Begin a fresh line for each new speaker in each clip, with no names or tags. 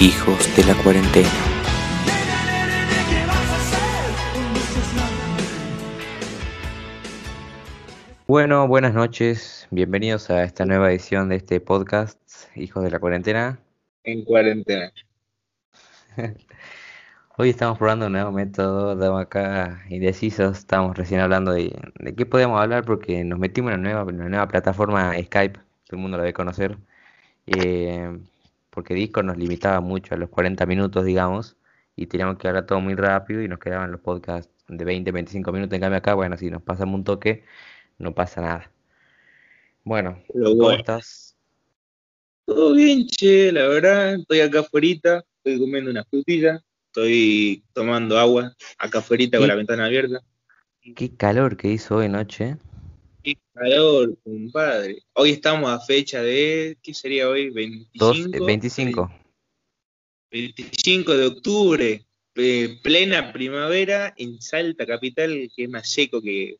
Hijos de la cuarentena. Bueno, buenas noches. Bienvenidos a esta nueva edición de este podcast, Hijos de la cuarentena.
En cuarentena.
Hoy estamos probando un nuevo método, estamos acá indecisos, estamos recién hablando de, de qué podemos hablar porque nos metimos en una nueva, una nueva plataforma Skype, todo el mundo la debe conocer, eh, porque Discord nos limitaba mucho a los 40 minutos, digamos, y teníamos que hablar todo muy rápido y nos quedaban los podcasts de 20, 25 minutos, en cambio acá, bueno, si nos pasamos un toque, no pasa nada. Bueno,
Pero
¿cómo
bueno.
estás?
Todo bien, che, la verdad. Estoy acá afuera, estoy comiendo una frutilla, estoy tomando agua acá afuera con la ventana abierta.
Qué calor que hizo hoy noche.
Qué calor, compadre. Hoy estamos a fecha de, ¿qué sería hoy? 25.
Dos, eh, 25.
25 de octubre, eh, plena primavera en Salta Capital, que es más seco que...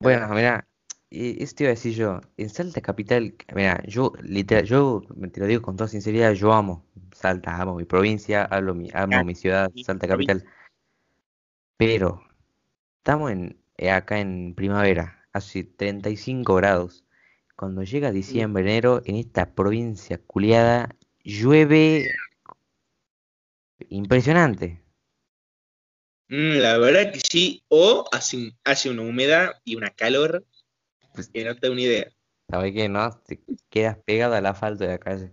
Bueno, mira, eso te iba a decir yo, en Salta Capital, mira, yo literal, yo te lo digo con toda sinceridad, yo amo Salta, amo mi provincia, amo mi, amo mi ciudad, Salta Capital, pero estamos en, eh, acá en primavera, hace 35 grados, cuando llega diciembre, enero, en esta provincia culiada, llueve impresionante.
Mm, la verdad que sí, o hace, un- hace una humedad y una calor
Pues-
que no te da una idea.
¿Sabes qué? No, te quedas pegado al asfalto de la calle.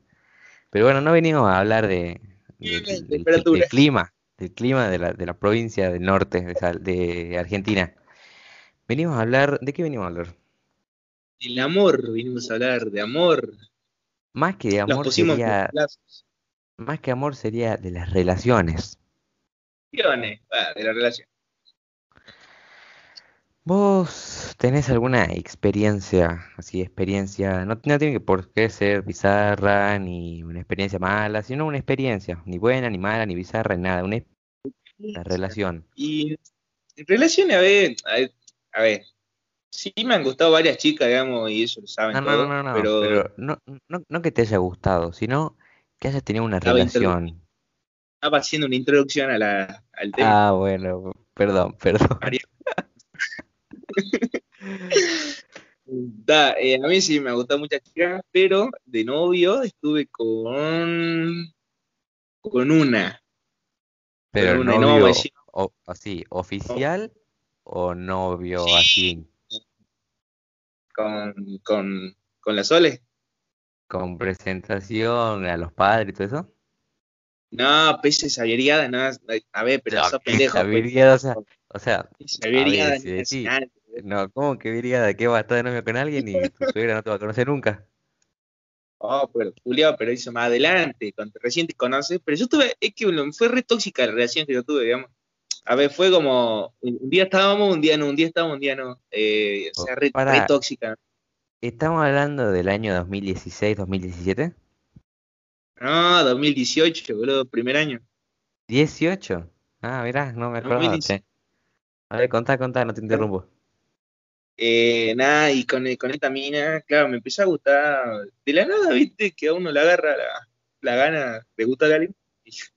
Pero bueno, no venimos a hablar de,
de
del- clima, del clima de la, de la provincia del norte de Argentina. Venimos a hablar, ¿de qué venimos a hablar?
El amor, vinimos a hablar de amor.
Más que de amor sería, más que amor sería de las relaciones.
Relaciones, ah, de la relación.
¿Vos tenés alguna experiencia, así experiencia, no, no tiene que por qué ser bizarra ni una experiencia mala, sino una experiencia, ni buena, ni mala, ni bizarra, ni nada, una, una relación.
Y en a ver, a ver, a ver, sí me han gustado varias chicas, digamos, y eso lo saben
No, no,
todos,
no, no, no,
pero,
pero no, no, no que te haya gustado, sino que hayas tenido una
Estaba
relación.
estaba haciendo una introducción a la, al tema.
Ah, bueno, perdón, perdón.
Da, eh, a mí sí me ha gustado muchas chicas, pero de novio estuve con, con una.
Pero
una, y no vamos a
novio, o, así, oficial o novio
Sí.
así,
con, con, con la Sole.
con presentación a los padres y todo eso?
No, pese esa averiada, no, a ver, pero
No, que
pendejo.
esa
pues.
o sea, o sea, ver,
no
si ¿cómo que viriada? ¿Qué va a estar de novio con alguien y tu suegra no te va a conocer nunca?
Oh, pero Julio, pero hizo más adelante, cuando recién te conoces. Pero yo tuve, es que fue re tóxica la relación que yo tuve, digamos. A ver, fue como, un día estábamos, un día no, un día estábamos, un día no. Eh, o sea, re,
Para-
re tóxica.
¿Estamos hablando del año 2016, 2017?
No, 2018, boludo, primer año.
¿18? Ah, mirá, no me acordaba,
2017.
che. A ver, contá, contá, no te interrumpo.
Eh, nada, y con, con esta mina, claro, me empezó a gustar. De la nada, viste, que a uno le agarra la, la gana de gustar a alguien.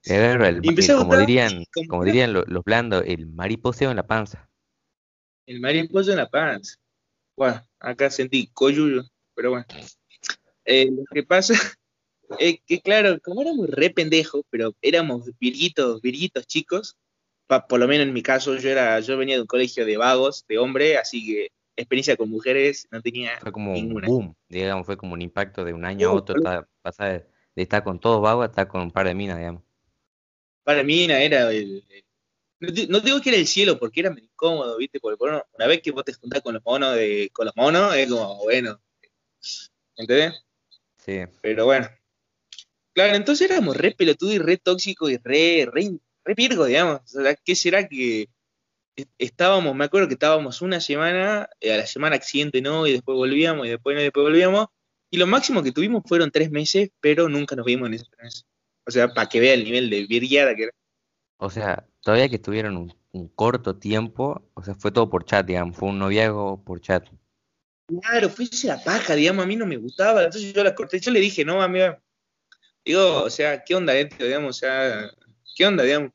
El- el- como dirían,
como
dirían lo- los blandos, el mariposeo en la panza.
El mariposo en la panza. Bueno, acá sentí coyuyo, pero bueno. Eh, lo que pasa es que, claro, como éramos re pendejos, pero éramos virguitos, virguitos chicos, pa- por lo menos en mi caso, yo era, yo venía de un colegio de vagos, de hombre, así que experiencia con mujeres no tenía
Fue como un
ninguna.
boom, digamos, fue como un impacto de un año a otro. Está- de, de con todos vagos a estar con un par de minas, digamos.
Para mí era el, el- no, di- no digo que era el cielo, porque era medio incómodo, ¿viste? Porque bueno, una vez que vos te juntás con los monos, de, con los monos, es como, bueno, ¿entendés?
Sí,
Pero bueno. Claro, entonces éramos re pelotudos y re tóxicos y re, re, re digamos. O sea, ¿qué será que est- estábamos, me acuerdo que estábamos una semana, eh, a la semana siguiente no, y después volvíamos, y después no, y después volvíamos, y lo máximo que tuvimos fueron tres meses, pero nunca nos vimos en esos tres meses. O sea, para que vea el nivel de virguiada que era.
O sea, todavía que estuvieron un, un corto tiempo, o sea, fue todo por chat, digamos, fue un noviazgo por chat.
Claro, fuese la paja, digamos, a mí no me gustaba, entonces yo la corté, yo le dije, no, amiga, Digo, o sea, ¿qué onda esto, digamos? O sea, ¿qué onda, digamos?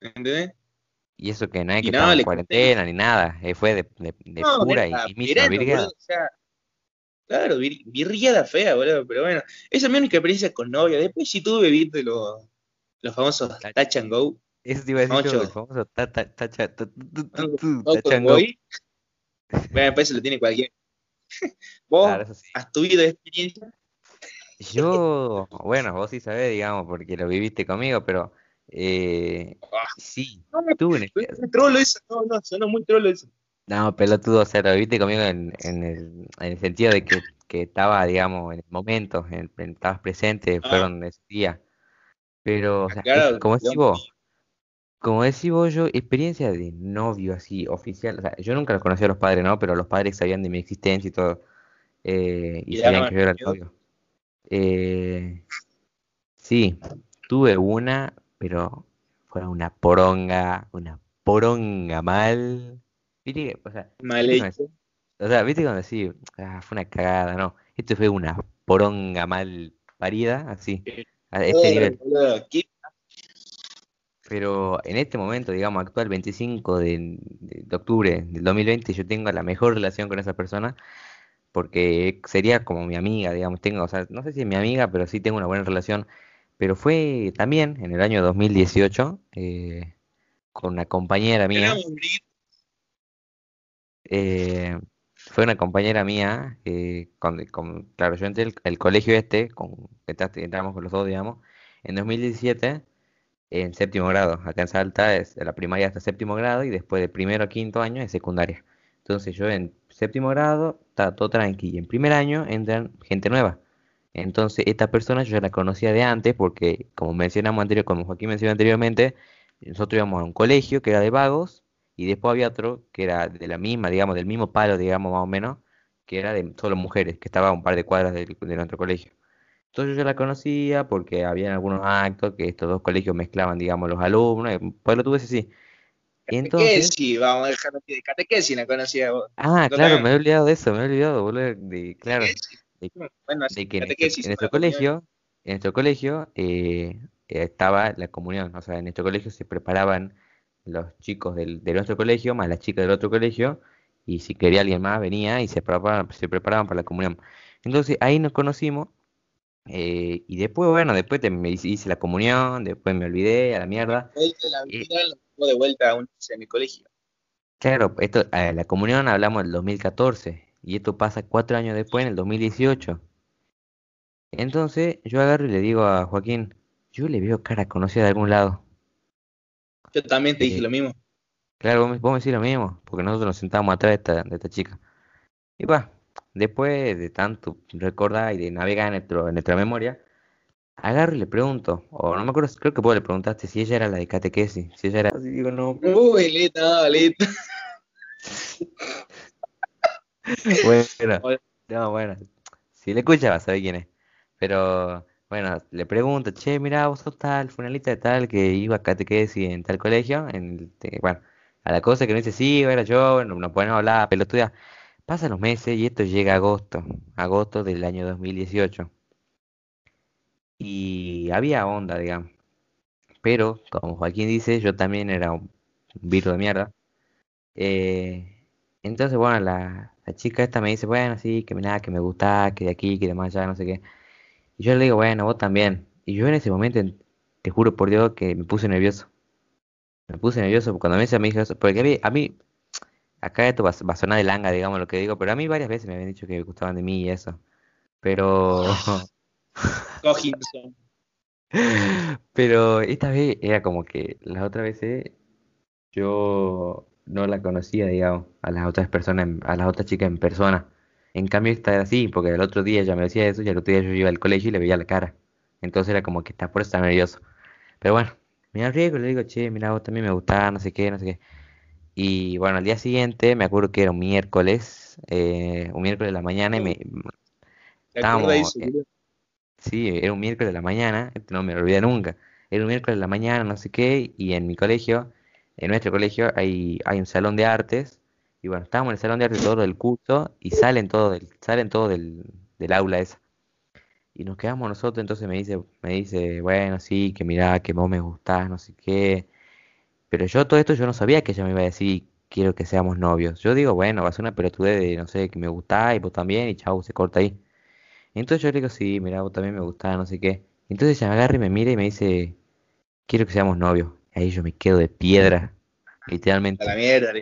¿Entendés?
Y eso que no es que
Y no,
estaba en cuarentena ni nada, eh, fue de, de, de
No,
pura y
verano,
virga.
boludo, o sea, claro, vir- virriada fea, boludo, pero bueno, esa es mi única experiencia con novia. Después sí tuve, viste, los, los famosos
Touch.
and go,
Eso te iba a decir yo,
Ocho.
el famoso ta- ta- tacha- tu- tu- tu- tu- tu,
go
touch and go.
Bueno, después se lo tiene cualquiera. ¿Vos
Claro, eso sí.
has tuvido experiencia?
Yo, bueno, vos sí sabés, digamos, porque lo viviste conmigo, pero eh,
Ah,
sí, tuve una
muy trolo eso, no, no, sonó muy trolo eso.
No, pelotudo, o sea, lo viviste conmigo en, en el, en el sentido de que, que estaba, digamos, en el momento, en, en- estabas presente,
Ah.
fueron ese día. Pero, o sea,
Claro,
como decís vos, como decís vos, yo, experiencia de novio así, oficial, o sea, yo nunca los conocí a los padres, ¿no? Pero los padres sabían de mi existencia y todo, eh, y
Y
sabían que yo era el novio. Eh, sí, tuve una, pero fue una poronga, una poronga mal. Viste que, o sea,
mal
¿viste cuando
hecho.
o sea, viste cuando decís, ah, fue una cagada, no. Esto fue una poronga mal parida, así, a este nivel. Pero en este momento, digamos, actual 25 de, de octubre del 2020, yo tengo la mejor relación con esa persona porque sería como mi amiga, digamos, tengo, o sea, no sé si es mi amiga, pero sí tengo una buena relación. Pero fue también en el año 2018 eh, con una compañera mía. Eh, fue una compañera mía, eh, con, claro, yo entré el, el colegio este, con, entramos con los dos, digamos, en 2017, en séptimo grado. Acá en Salta es de la primaria hasta séptimo grado y después de primero a quinto año es secundaria. Entonces yo en séptimo grado está todo tranqui y en primer año entran gente nueva. Entonces esta persona yo ya la conocía de antes porque, como mencionamos anterior, como Joaquín mencionó anteriormente, nosotros íbamos a un colegio que era de vagos y después había otro que era de la misma, digamos, del mismo palo, digamos, más o menos, que era de solo mujeres, que estaba a un par de cuadras del- de, nuestro colegio. Entonces yo ya la conocía porque había algunos actos que estos dos colegios mezclaban, digamos, los alumnos, pues lo tuve ese sí. Y entonces,
vamos a dejarlo aquí de catequesis, la conocía vos.
ah, claro, me he olvidado de eso, me he olvidado, boludo, de, claro, de,
Bueno, así,
de que en nuestro,
catequesis
en nuestro colegio, en nuestro colegio eh, estaba la comunión, o sea, en nuestro colegio se preparaban los chicos del, de nuestro colegio más las chicas del otro colegio y si quería alguien más venía y se preparaban, se preparaban para la comunión. Entonces ahí nos conocimos eh, y después, bueno, después te- me hice, la comunión, después me olvidé a la mierda.
La lo llevó de vuelta a un en el colegio.
claro, esto, eh, la comunión hablamos del 2014 y esto pasa cuatro años después, en el 2018. Entonces yo agarro y le digo a Joaquín, yo le veo cara conocida de algún lado.
Yo también te dije lo mismo.
claro, vos me, vos me decís lo mismo, porque nosotros nos sentamos atrás de esta, de esta chica. Y va, después de tanto recordar y de navegar en, nuestro, en nuestra memoria, agarro y le pregunto, o no me acuerdo, creo que vos le preguntaste si ella era la de catequesis, si ella era... Así digo, no,
Uy, Leta, Leta.
bueno, no, bueno, si le escucha va a saber quién es. Pero, bueno, le pregunto, che, mira, vos sos tal, funalita de tal, que iba a catequesis en tal colegio, en te- bueno, a la cosa que no dice, sí, era yo, bueno, nos podemos hablar, pelotuda. Pasan los meses y esto llega a agosto, agosto del año 2018. Y había onda, digamos. Pero, como Joaquín dice, yo también era un virus de mierda. Eh, entonces, bueno, la, la chica esta me dice, bueno, sí, que nada, que me gusta, que de aquí, que de más allá, no sé qué. Y yo le digo, bueno, vos también. Y yo en ese momento, en- te juro por Dios, que me puse nervioso. Me puse nervioso cuando me dice, me dijo eso, porque a mí, a mí, acá esto va, a- a sonar de langa, digamos lo que digo, pero a mí varias veces me habían dicho que me gustaban de mí y eso. Pero, pero esta vez era como que las otras veces yo no la conocía, digamos, a las otras personas, a las otras chicas en persona. En cambio esta era así, porque el otro día ella me decía eso y el otro día yo iba al colegio y le veía la cara. Entonces era como que está por estaba nervioso. Pero bueno, me arriesgo y le digo, che, mira, vos también me gustaba, no sé qué, no sé qué. Y bueno, al día siguiente me acuerdo que era un miércoles, eh, un miércoles de la mañana y me,
¿Te acuerdas de
estábamos, eh, sí, era un miércoles de la mañana, esto no me lo olvidé nunca. Era un miércoles de la mañana, no sé qué, y en mi colegio, en nuestro colegio, hay, hay un salón de artes. Y bueno, estábamos en el salón de artes todo el curso y salen todos del, salen todos del, del aula esa. Y nos quedamos nosotros, entonces me dice, me dice, bueno, sí, que mirá, que vos me gustás, no sé qué. Pero yo todo esto yo no sabía que ella me iba a decir, quiero que seamos novios. Yo digo, bueno, va a ser una pelotudez de, no sé, que me gustás y vos también, y chau, se corta ahí. Entonces yo le digo, sí, mira, vos también me gustás, no sé qué. Entonces ella me agarra y me mira y me dice, quiero que seamos novios. Ahí yo me quedo de piedra, literalmente.
A la mierda.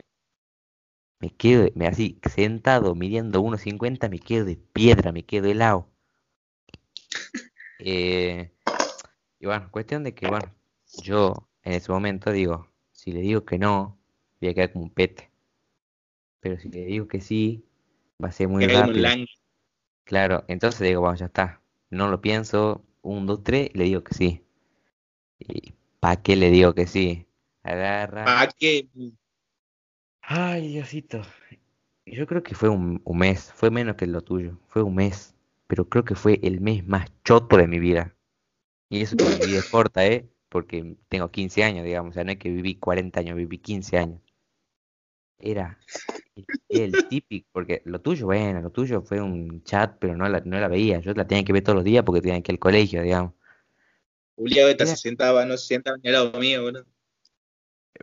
Me quedo, me así, sentado, midiendo 1.50, me quedo de piedra, me quedo helado. Eh, y bueno, cuestión de que, bueno, yo en ese momento digo, si le digo que no, voy a quedar como un pete. Pero si le digo que sí, va a ser muy
Que hay un
rápido.
lang-
Claro, entonces digo, bueno, ya está. No lo pienso, un, dos, tres, y le digo que sí. ¿Y para qué le digo que sí? Agarra.
¿Para qué?
Ay, Diosito. Yo creo que fue un, un mes, fue menos que lo tuyo, fue un mes, pero creo que fue el mes más choto de mi vida. Y eso que mi vida es corta, ¿eh? Porque tengo 15 años, digamos, o sea, no es que viví 40 años, viví 15 años. Era el, el típico, porque lo tuyo, bueno, lo tuyo fue un chat, pero no la, no la veía, yo la tenía que ver todos los días porque tenía que ir al colegio, digamos.
Julián esta
Mira.
se sentaba, no se sentaba ni al lado mío, boludo.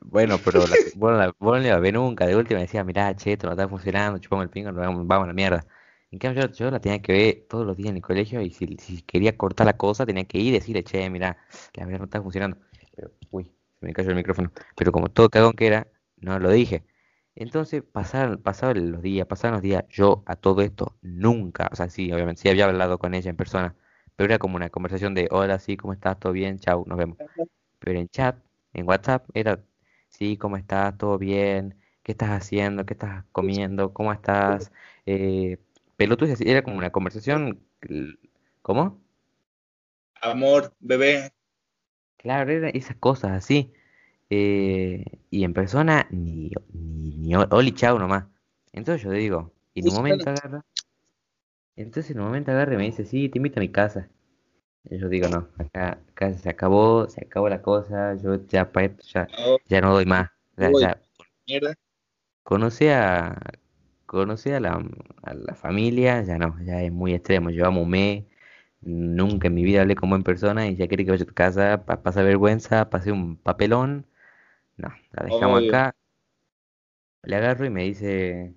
Bueno, pero la, vos, no la, vos no la ves nunca. De última decía, mirá, che, esto no está funcionando, chupamos el pingo, nos vamos, vamos a la mierda. En cambio, yo, yo la tenía que ver todos los días en el colegio y si, si quería cortar la cosa, tenía que ir y decirle, che, mirá, la verdad no está funcionando. Pero, uy, se me cayó el micrófono. Pero como todo cagón que era, no lo dije. Entonces, pasaron, pasaban los días, pasaban los días, yo a todo esto nunca, o sea, sí, obviamente, sí había hablado con ella en persona, pero era como una conversación de, hola, sí, ¿cómo estás? ¿Todo bien? Chau, nos vemos. Pero en chat, en WhatsApp, era, sí, ¿cómo estás? ¿Todo bien? ¿Qué estás haciendo? ¿Qué estás comiendo? ¿Cómo estás? Eh, pelotudos, así, era como una conversación, ¿cómo?
Amor, bebé.
Claro, era esas cosas así. Eh, y en persona, ni, ni, ni oli chau nomás. Entonces yo digo, y en un momento agarra, entonces en un momento agarra y me dice, sí, te invito a mi casa. Yo digo, no, acá, acá se acabó, se acabó la cosa, yo ya ya, ya no doy más. Ya conocí a, conocí a la, a la familia, ya no, ya es muy extremo, llevamos un mes, nunca en mi vida hablé con buena persona y ya quiere que vaya a tu casa, pa- pasa vergüenza, pasé un papelón, no, la dejamos
Obvio.
acá, le agarro y me dice,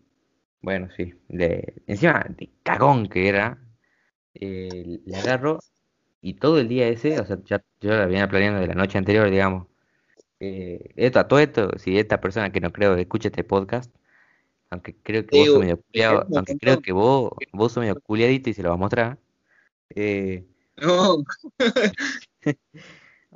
bueno, sí, le, encima de cagón que era, eh, le agarro y todo el día ese, o sea, ya yo la venía planeando de la noche anterior, digamos, eh, esto, a todo esto, si esta persona que no creo que escuche este podcast, aunque creo que vos sos medio culiado,
un
aunque creo que vos, vos sos medio culiadito y se lo vas a mostrar, eh,
No,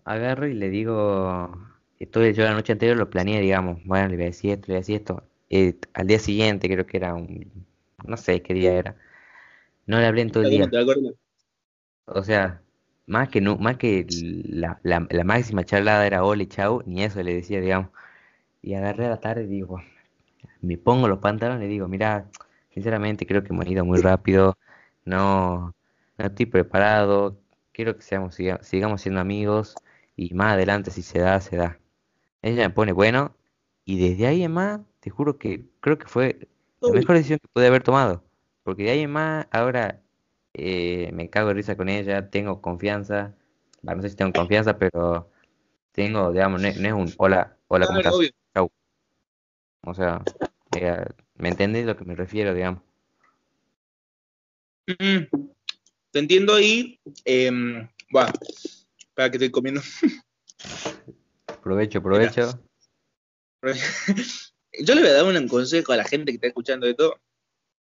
agarro y le digo, estoy yo la noche anterior lo planeé, digamos, bueno, le voy a decir esto, le voy a decir esto, Eh, al día siguiente creo que era un, no sé qué día era, no le hablé en todo el
¿cómo
día, o sea, más que, nu- más que la, la, la máxima charlada era y chau, ni eso le decía, digamos, y agarré a la tarde y digo, me pongo los pantalones y digo, mira, sinceramente creo que hemos ido muy rápido, no, no estoy preparado, quiero que seamos, siga- sigamos siendo amigos y más adelante si se da, se da. Ella me pone bueno y desde ahí en más, te juro que creo que fue la mejor decisión que pude haber tomado, porque de ahí en más ahora eh, me cago de risa con ella, tengo confianza, bueno, no sé si tengo confianza, pero tengo, digamos, no es, no es un hola, hola, ¿cómo
claro,
estás? Chau. O sea, eh, ¿me entendés a lo que me refiero, digamos?
Mm, Te entiendo ahí. Eh, bueno, para que estoy comiendo.
Provecho, provecho.
Yo le voy a dar un consejo a la gente que está escuchando de todo.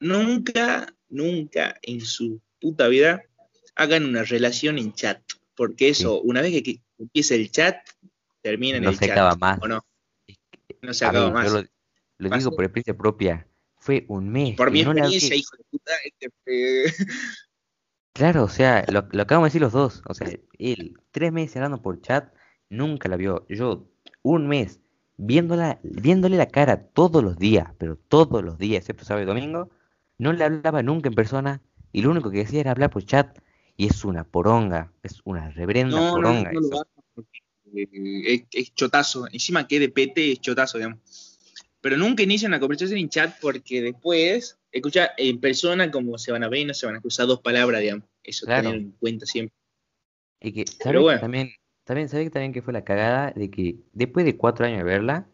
Nunca, nunca en su puta vida hagan una relación en chat. Porque eso, una vez que, empiece el chat, termina en
No
el
se
chat.
acaba más.
¿O no? No se acaba más.
yo lo, digo por experiencia propia. Fue un mes
Por mi experiencia, hijo de puta, este,
Claro, o sea, lo, lo acabamos de decir los dos. O sea, él, tres meses hablando por chat, nunca la vio. Yo, un mes, viéndola, viéndole la cara todos los días, pero todos los días, excepto sábado y domingo, no le hablaba nunca en persona. Y lo único que decía era hablar por chat. Y es una poronga, es una reverenda
no, no, no,
poronga
no
eso.
porque eh, es, es chotazo. Encima que de PT es chotazo, digamos. Pero nunca inician la conversación en chat porque después, escucha, en persona como se van a ver y no se van a cruzar dos palabras, digamos. Eso
Claro.
tener en cuenta siempre.
Y que,
Pero
¿sabes
bueno.
también, también, ¿sabes también que fue la cagada? De que después de cuatro años de verla,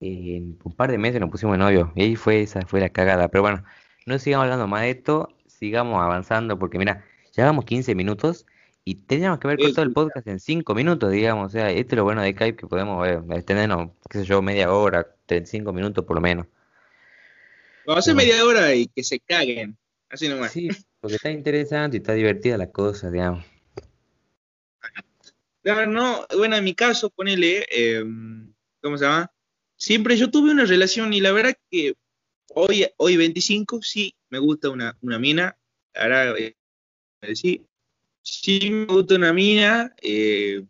en un par de meses nos pusimos de novio. Y ahí fue, esa fue la cagada. Pero bueno, no sigamos hablando más de esto, sigamos avanzando, porque mira, llevamos 15 minutos y teníamos que haber cortado el podcast en 5 minutos, digamos. O sea, esto es lo bueno de Skype, que podemos eh, extendernos, qué sé yo, media hora, 35 minutos por lo menos.
Vamos a hacer media hora y que se caguen. Así nomás.
Sí, porque está interesante y está divertida la cosa, digamos.
Claro, no, bueno, en mi caso, ponele, eh, ¿cómo se llama? Siempre yo tuve una relación y la verdad que hoy, hoy 25, sí, me gusta una, una mina. Ahora, eh, sí, sí me gusta una mina. eh,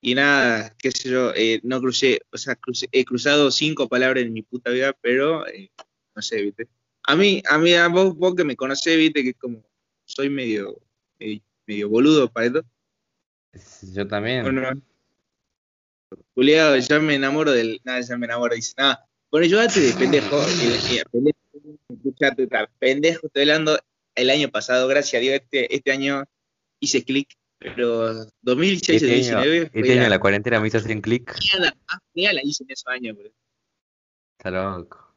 y nada, qué sé yo, eh, no crucé, o sea, crucé- he cruzado cinco palabras en mi puta vida, pero eh, no sé, ¿viste? A mí, a mí, a vos, vos que me conocés, ¿viste? Que como soy medio, medio, medio boludo para esto.
Yo también.
Bueno, Juliado, ya me enamoro del. Nada, ya me enamoro. Dice, nada, bueno, yo antes de pendejo. pendejo, estoy hablando el año pasado, gracias a Dios, este, este año hice clic, pero 2016
Este año,
2019
este
fue
año
la
la cuarentena me hizo hacer un clic.
más la hice en esos años, bro.
Está loco.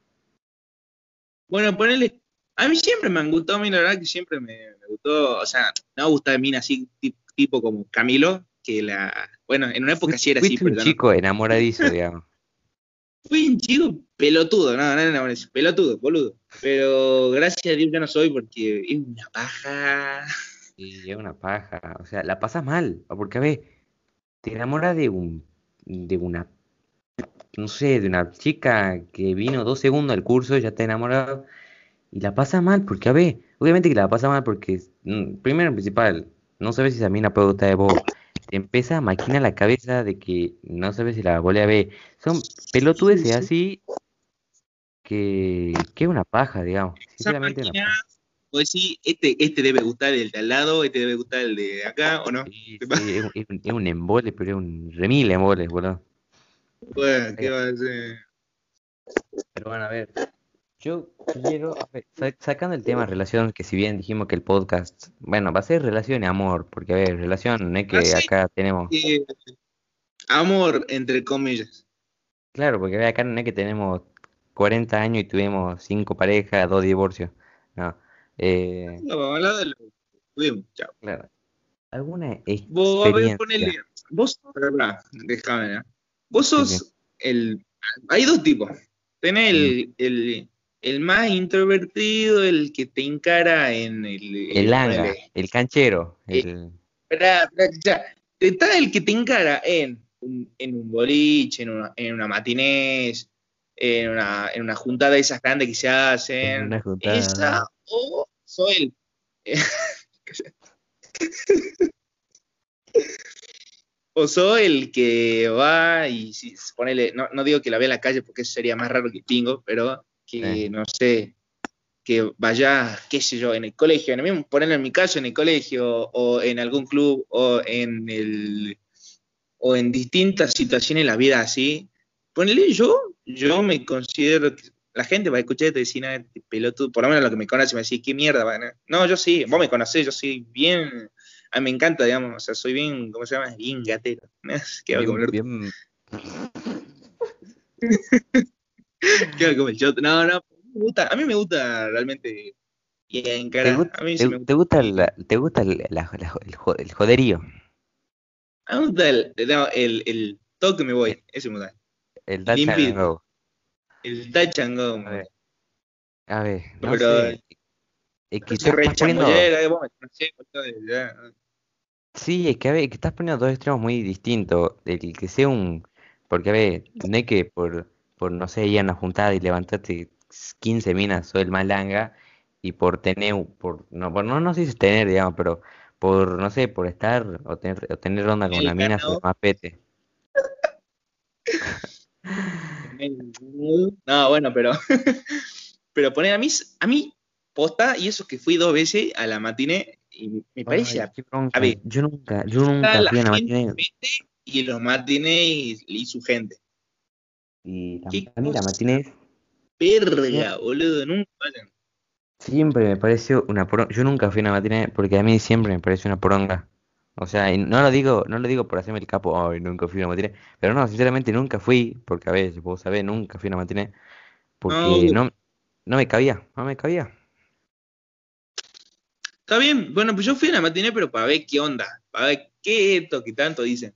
Bueno, ponele. A mí siempre me han gustado, a mí la verdad que siempre me, me gustó, o sea, no me gusta de mina así, ti- tipo como Camilo, que la. Bueno, en una época sí era así, pero
un
no.
chico enamoradizo, digamos.
Chico pelotudo, no, no, no, pelotudo, boludo. Pero gracias a Dios ya no soy porque es una paja.
Y es una paja. O sea, la pasas mal. Porque, a ver, te enamoras de un. de una. no sé, de una chica que vino dos segundos al curso y ya te enamorado. Y la pasas mal, porque, a ver, obviamente que la pasa mal porque, mm, primero y principal, no sabes si esa mina puede gustar de vos. Te empieza a maquinar la cabeza de que no sabes si la volea ver. Son pelotudeces
Sí, sí.
así que, que es una paja, digamos. Sinceramente, una
máquina,
paja.
vos decís, este, este debe gustar el de al lado, este debe gustar el de acá, ¿o no?
Sí,
¿Qué
sí, es, un- es un es un embole, pero es un remil embole, boludo.
Bueno, ¿qué va a hacer?
Pero bueno, a ver, yo quiero, sacando el tema relación, que si bien dijimos que el podcast, bueno, va a ser relación y amor, porque a ver, relación, no es que
Ah, sí.
acá tenemos,
Eh, amor, entre comillas.
claro, porque a ver, acá no es que tenemos 40 años y tuvimos 5 parejas, 2 divorcios, no, eh,
No, vamos a hablar de lo que tuvimos, chao.
claro, alguna
Vos, a ver,
experiencia,
ponele, vos, déjame, ¿eh? Vos
Sí,
sos
sí.
el, hay dos tipos, tenés el, el, el más introvertido, el que te encara en el,
el
ponele,
el canchero,
Eh,
el,
Esperá, esperá, ya. Está el que te encara en un, en un boliche, en una, en una matinés, en una, en una juntada de esas grandes que se
en
hacen.
una juntada,
Esa, o soy el. o soy el que va y si ponele, no, no digo que la vea en la calle porque eso sería más raro que pingo, pero que
Sí.
no sé, que vaya, qué sé yo, en el colegio, en el mismo, ponerlo en mi caso, en el colegio, o en algún club, o en el o en distintas situaciones en la vida así. Ponele yo, yo me considero que la gente va a escuchar y te decir, "Ah, este pelotudo, por lo menos lo que me conoce me decís, ¿qué mierda? va, no?". No, yo sí, vos me conocés, yo soy bien, a mí me encanta, digamos, o sea, soy bien, ¿cómo se llama? Bien gatero. ¿Qué va a
bien, bien,
No, no, me gusta, a mí me gusta realmente y
¿Te,
encarar,
gust-
a mí sí
te-
me gusta.
te gusta, la- te gusta el, la- la- el jo- el joderío?
A mí me gusta el, no, el, el toque me voy, ese me gusta.
El touch and go.
El touch and go.
A ver, a ver, no
Pero-
sé. Es que estás, poniendo,
eh, ya.
sí, es que a ver, que estás poniendo dos extremos muy distintos. El que sea un, porque a ver, no que por, por no sé, ir a una juntada y levantarte 15 minas, soy el más langa, y por tener, por, no, por, no, no sé si es tener, digamos, pero por, no sé, por estar o tener, o tener onda con
El
una mina, soy
ganado.
más pete.
No, bueno, pero. pero poner a mí, a mí, posta, y eso que fui dos veces a la matiné, y me parece
Ay,
a ver,
Yo nunca, yo
a
nunca
la
fui a matinée.
vete y los matinés y, y su gente.
Y la,
¿Qué
a mí la
cosa?
matinée
Verga, boludo, nunca vayan.
Siempre me pareció una poronga. Yo nunca fui a una matiné porque a mí siempre me pareció una poronga. O sea, y no lo digo, no lo digo por hacerme el capo, ay, nunca fui a una matiné. Pero no, sinceramente nunca fui, porque a veces, vos sabés, nunca fui a una matiné. Porque
No,
no, no me cabía, no me cabía.
está bien. Bueno, pues yo fui a la matiné, pero para ver qué onda. Para ver qué esto que tanto dicen.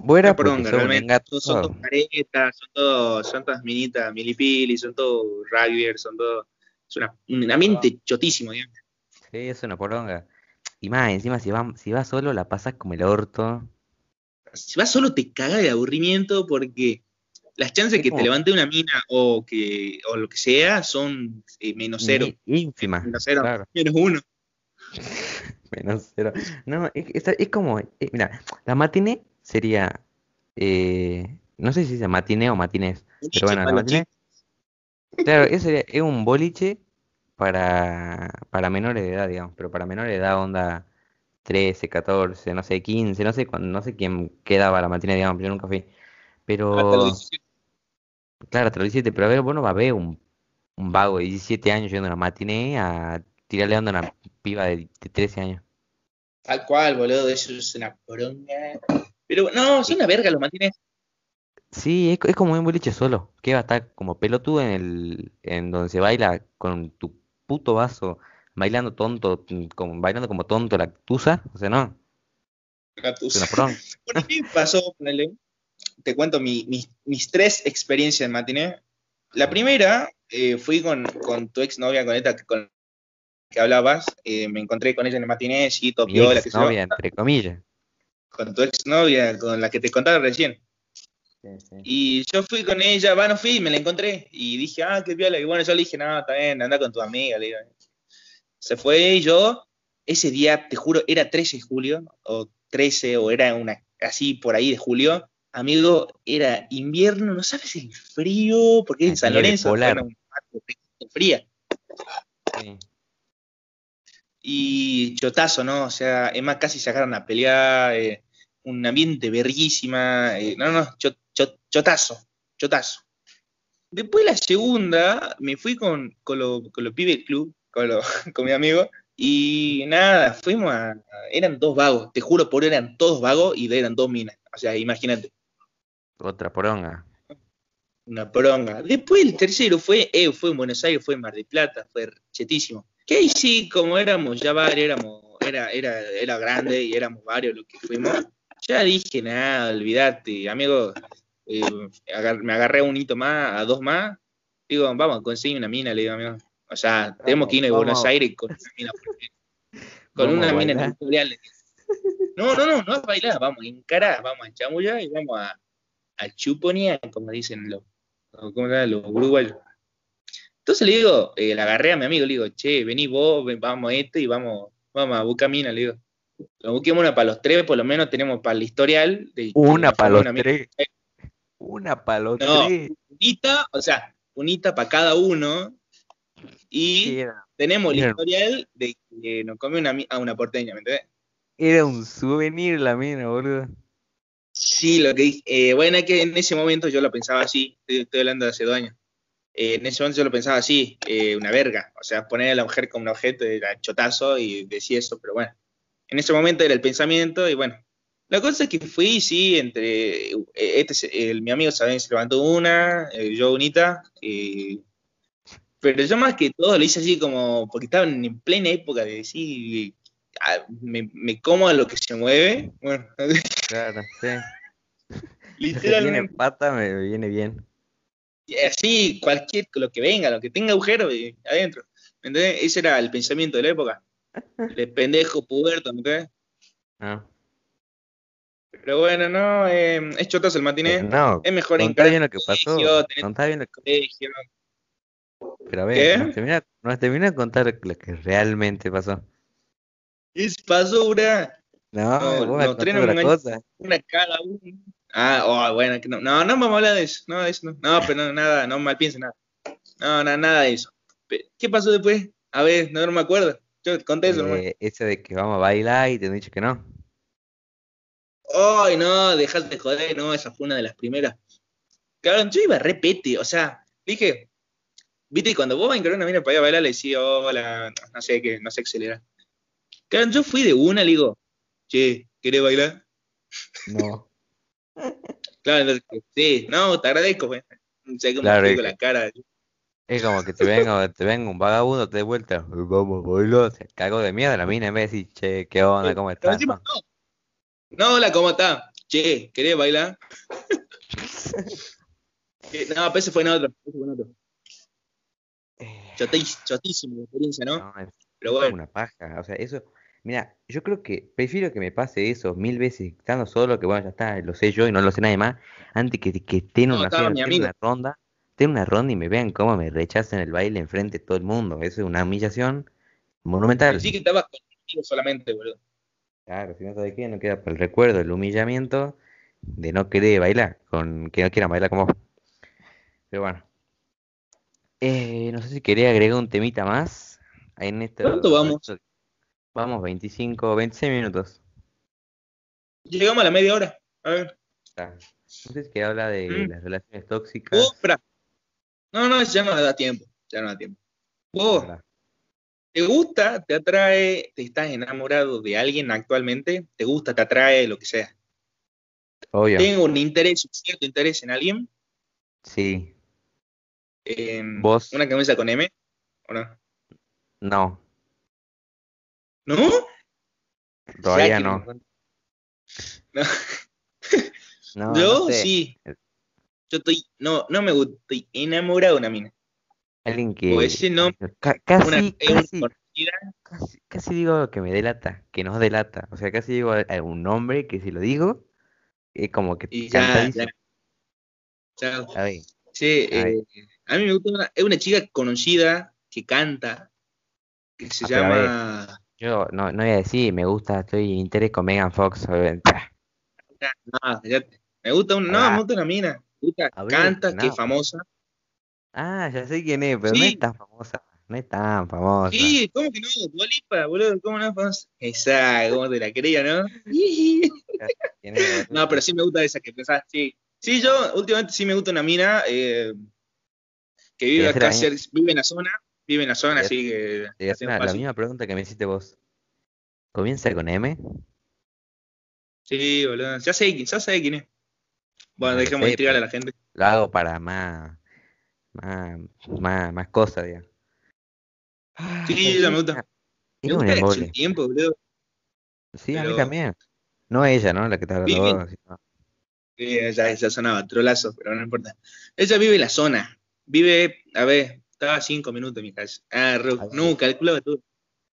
Una poronga,
sos un
realmente. Son, son todos caretas, son todos, son todas minitas, milipili, son todos rugbyers, son todos. Es una, un ambiente chotísimo, digamos.
Sí, es una poronga. Y más, encima si vas, si vas solo la pasas como el orto.
Si vas solo te caga de aburrimiento porque las chances
Es
que te levante una mina o que o lo que sea son eh, menos cero.
í- ínfima.
Menos cero.
Claro,
Menos uno.
menos cero. No, es, es, es como, eh, mira, la matiné sería, eh, no sé si es matiné o matinés, pero bueno, la matiné, claro, eso sería, es un boliche para, para menores de edad, digamos, pero para menores de edad onda 13, 14, no sé, 15, no sé, cuándo- no sé quién quedaba la matiné, digamos, yo nunca fui.
Hasta
Pero,
los 17.
claro, hasta los 17, pero a ver, vos no va a ver un, un vago de 17 años yendo a una matiné a tirarle onda a una piba de, de 13 años.
Tal cual, boludo, eso es una poronga. Pero no, son una verga los matines.
Sí, es, co- es como un boliche solo, que va a estar como pelotudo en el, en donde se baila con tu puto vaso, bailando tonto, como, bailando como tonto la tusa, o sea, no, es una poronga.
Bueno, me pasó, ponele, te cuento mi- mis, mis tres experiencias en matiné. La primera, eh, fui con, con tu exnovia, con esta que- con que hablabas, eh, me encontré con ella en el matiné, sí, qué sé yo,
novia, entre comillas.
Con tu exnovia, con la que te contaba recién. Y yo fui con ella, va, no fui, me la encontré. Y dije, ah, qué piola. Y bueno, yo le dije, no, está bien, anda con tu amiga. Le digo. Se fue y yo, ese día, te juro, era 13 de julio, o 13, o era una, así por ahí de julio. Amigo, era invierno, no sabes el frío, porque en San Lorenzo, era parte fría.
Sí.
Y chotazo, ¿no? O sea, es más, casi sacaron a pelear, eh, un ambiente verguísima. eh, no, no, cho- cho- chotazo, chotazo. Después la segunda, me fui con, con, lo- con los pibes club, con, lo- con mi amigo, y nada, fuimos a, a- Eran dos vagos, te juro por eran todos vagos y eran dos minas. O sea, imagínate,
Otra poronga.
una poronga. Después el tercero fue, eh, fue en Buenos Aires, fue en Mar del Plata, fue chetísimo. Que ahí sí, como éramos ya varios, éramos, era, era, era grande y éramos varios los que fuimos, ya dije, nada, olvídate, amigo, eh, agar- me agarré a un hito más, a dos más, digo, vamos a conseguir una mina, le digo, amigo. O sea, tenemos que irnos de
Vamos.
Buenos Aires con una mina, con
Vamos
una
a
mina en tutorial. No, no, no, no a bailar, vamos a encarar, vamos a chamullar y vamos a, a chuponear, como dicen los, ¿cómo se llama? los uruguayos. Entonces le digo, eh, le agarré a mi amigo, le digo, che, vení vos, vamos a este y vamos, vamos a buscar mina, le digo. Lo busquemos una para los tres, por lo menos tenemos para el historial. De,
Una para
una
los
mina.
tres. Una para los
No.
tres.
Unita, o sea, unita para cada uno. Y tenemos el historial de que nos come una, a una porteña, ¿me entendés?
era un souvenir la mina, boludo.
Sí, lo que dije. eh, bueno, es que en ese momento yo lo pensaba así, estoy, estoy hablando de hace dos años. Eh, en ese momento yo lo pensaba así, eh, una verga. O sea, poner a la mujer como un objeto era chotazo y decía eso, pero bueno. En ese momento era el pensamiento y bueno. La cosa es que fui, sí, entre. eh, Este, el- mi amigo Sabén se levantó una, eh, yo unita. pero yo más que todo lo hice así como. Porque estaban en plena época de decir. ah, me, me como a lo que se mueve. Bueno,
Claro, sí. Si tiene
literalmente.
pata, me viene bien.
Y así, cualquier, lo que venga, lo que tenga agujero y adentro. ¿Me entendés? Ese era el pensamiento de la época. De pendejo, puberto, ¿me entendés?
Ah.
Pero bueno, no, eh, es chotazo el matiné.
Eh, no,
es mejor
contá
encarar
bien lo
el
que pasó.
colegio, tener
Contá bien lo que...
colegio.
Pero a ver,
¿Qué?
nos termina, nos termina de contar lo que realmente pasó.
Es pasó una,
No,
No,
vos
no me
cosa.
una cada uno. Ah, oh, bueno, que no, no, no vamos a hablar de eso. No, de eso no. No, pero no, nada, no mal piensen nada. No, no, nada de eso. ¿Qué pasó después? A ver, no, no me acuerdo. Yo conté eso.
Eh, eso de que vamos a bailar y te han dicho que no.
Ay, no, dejate de joder, no, esa fue una de las primeras. Claro, yo iba repete, o sea, dije, viste, cuando vos vas a encarar una mina para ir a bailar, le decís, hola, no sé qué, no sé acelerar. Claro, yo fui de una, le digo, che, ¿querés bailar?
No.
Claro, entonces, sí, no, te agradezco, güey. No sé cómo
Claro,
te digo
es
la cara.
Es como que te venga, te venga un vagabundo, te dé vuelta, vamos, boludo, se cagó de miedo la mina en vez de decir, che, ¿qué onda? ¿Cómo estás?
no. No, hola, ¿cómo está? Che, ¿querés bailar? Eh, no, pero ese fue en otro. Ese fue en otro.
Eh,
chotísimo la experiencia, ¿no?
no, es
Pero bueno,
una paja, o sea, eso, mira, yo creo que prefiero que me pase eso mil veces estando solo, que bueno, ya está, lo sé yo y no lo sé nadie más, antes que, que esté en
No,
una,
estaba mi
esté en
amigo.
una ronda, esté en una ronda y me vean cómo me rechazan el baile enfrente de todo el mundo, eso es una humillación monumental.
sí que estabas conmigo solamente, boludo.
Claro, si no sabes qué, no queda para el recuerdo, el humillamiento de no querer bailar, con que no quieran bailar como vos. Pero bueno. Eh, no sé si quería agregar un temita más. En esto,
¿Cuánto vamos?
Vamos 25, 26 minutos.
Llegamos a la media hora. A ver.
Si quería hablar de
Mm.
las relaciones tóxicas.
Espera. No, no, ya no da tiempo. Ya no da tiempo. Vos. ¿te gusta, te atrae, te estás enamorado de alguien actualmente? ¿Te gusta, te atrae, lo que sea?
Obvio.
¿Tengo un interés, un cierto interés en alguien?
Sí.
En
Vos.
¿Una camisa con M? ¿O no?
No.
¿No?
Todavía no.
me.
No, no
Yo
sé.
sí. Yo estoy, no, no me gusta, estoy enamorado de una mina.
Alguien que.
O ese no-
casi,
una
casi, casi, casi digo que me delata, que nos delata. O sea, casi digo a, a un nombre que si lo digo, es como que
Y ya. Chao.
A ver,
Sí,
A
eh, a mí me gusta una, es una chica conocida que canta, que se
Ah, a
llama...
yo no, no voy a decir, me gusta, estoy en interés con Megan Fox. obviamente.
No. Me gusta un, no,
Ah.
me gusta una mina. Me gusta,
A ver,
canta, que es famosa.
Ah, ya sé quién es, pero no
Sí.
es tan famosa. No es tan famosa.
Sí, ¿cómo que no? Dua Lipa, boludo, ¿cómo no es famosa? Esa, ¿cómo te la creía, no?
¿Quién es?
no, pero sí me gusta esa que pensás, sí. Sí, yo últimamente sí me gusta una mina eh, que vive acá, cer- vive en la zona, vive en la zona, así que...
Una- la misma pregunta que me hiciste vos. ¿Comienza con M?
Sí, boludo, ya sé, ya sé quién es. Bueno,
No
dejemos intrigar a la gente.
Lo hago para más, más, más, más cosas, digamos. Ah,
Sí,
¿sabes
ella
qué?
me gusta. Me gusta un tiempo, boludo.
Sí, a mí también. No ella, ¿no? La que está hablando vos, sino-
Sí, ya, ya sonaba trolazo, pero no importa. Ella vive en la zona. Vive, a ver, estaba a cinco minutos de mi casa. Ah, no, calculaba tú.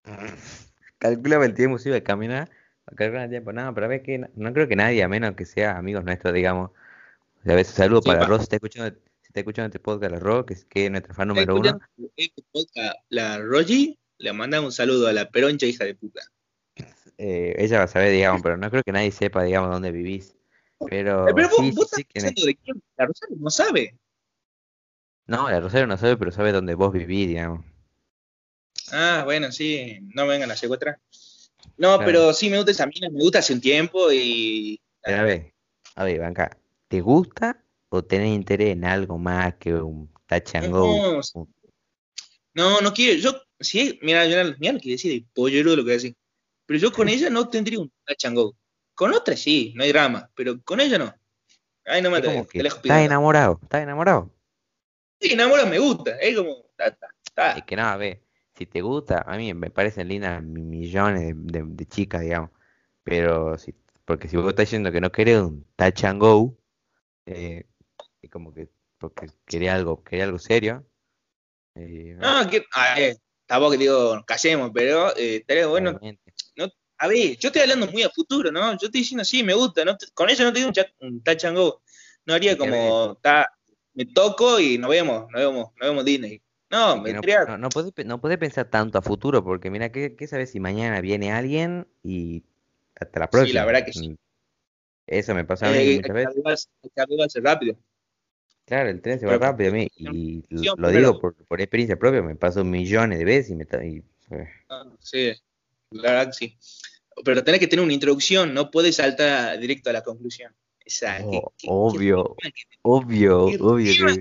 Calculaba el tiempo si iba a caminar. Calculaba el tiempo. No, pero a ver que no, no creo que nadie, a menos que sea amigos nuestros, digamos. O sea, a veces saludos
Sí,
para
pa.
Ros, si está escuchando, si está escuchando este podcast, la Ros, que es, que es nuestra fan número uno.
este podcast, La Rogi le manda un saludo a la peroncha hija de puta.
Eh, ella va a saber, digamos, pero no creo que nadie sepa, digamos, dónde vivís. Pero,
Eh, pero vos,
sí,
vos
sí, sí,
estás pensando de quién. La Rosario no sabe.
No, la Rosario no sabe, pero sabe dónde vos vivís, digamos.
Ah, bueno, sí, no me vengan a secuestrar. No,
Claro.
pero sí me gusta esa mina, me gusta hace un tiempo y.
Pero a ver, a ver, Banca, ¿te gusta o tenés interés en algo más que un touch and go?
No, no, no quiero. Yo, sí, mira, yo, mira lo que decía de pollero lo que decía. Pero yo con ella no tendría un touch and go. Con otra sí, no hay drama, pero con ella no. Ay, no me
Es como
atrae,
que
te
estás enamorado, estás enamorado.
Sí, enamora me gusta, es como. ta, ta, ta.
Es que nada, a ver, si te gusta, a mí me parecen lindas mi- millones de, de- de chicas, digamos. Pero, si, porque si vos estás diciendo que no querés un touch and go, eh, es como que, porque quería algo, quería algo serio. eh,
No, que, a ver, tampoco que digo, nos casemos, pero eh, estaría bueno.
obviamente.
A ver, yo estoy hablando muy a futuro, ¿no? Yo estoy diciendo, sí, me gusta, ¿no? con ella no te digo un, un touch and go. No haría como, ta, me toco y nos vemos, nos vemos, nos vemos Disney. No, me
no, no, no podés, no podés pensar tanto a futuro, porque mira, ¿qué, qué sabes si mañana viene alguien y hasta la
Sí,
próxima?
la verdad que sí.
Mm, Eso me pasa a mí
Eh,
muchas veces.
rápido.
Claro, el tren se va
Pero-
rápido a mí y lo,
primero.
digo por, por experiencia propia, me pasó millones de veces y me... y, eh,
Ah, sí, la verdad que sí. Pero tenés que tener una introducción, no puedes saltar directo a la conclusión. Esa,
Oh,
qué- qué-
obvio.
qué-
obvio, obvio que...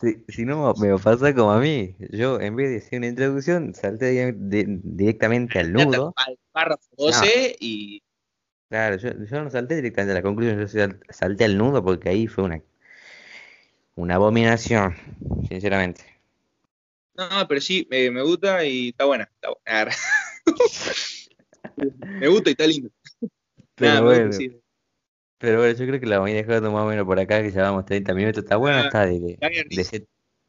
Si, si no, me pasa como a mí. Yo, en vez de hacer una introducción, salté di- directamente al nudo.
Al párrafo 12 y.
Claro, yo, yo no salté directamente a la conclusión, yo sal- salté al nudo porque ahí fue una, una abominación, sinceramente.
No, pero sí, me, me gusta y está buena. Está buena. Arre. me gusta y está lindo.
Pero
Nada,
bueno. Pero bueno, yo creo que la voy a dejar más o menos por acá, que llevamos 30 minutos. Está bueno,
Ah,
está de,
de
ese,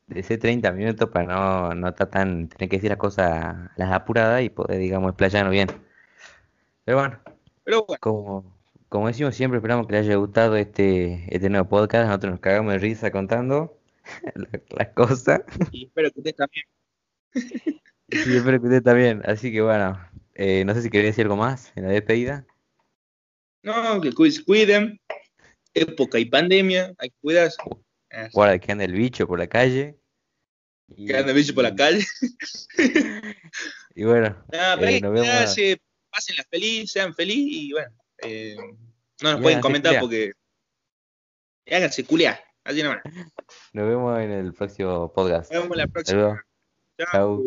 de ese 30 minutos para no, no estar tan, tener que decir las cosas las apuradas y poder, digamos, explayarnos bien. Pero bueno.
Pero bueno,
Como, como decimos siempre, esperamos que les haya gustado este, este nuevo podcast. Nosotros nos cagamos de risa contando la- las cosas.
y espero que ustedes también.
Y espero que usted también. Así que bueno, eh, no sé si quería decir algo más en la despedida.
No, que se cuiden. Época y pandemia, hay que cuidarse.
Guarda que anda el bicho por la calle. Y,
Que anda bicho por la calle.
y bueno,
Nada, pero
eh,
que feliz, sean feliz y bueno. eh, no nos
Y
pueden comentar porque. Háganse culiar. Así nomás.
Nos vemos en el próximo podcast.
Nos vemos la próxima. Chao.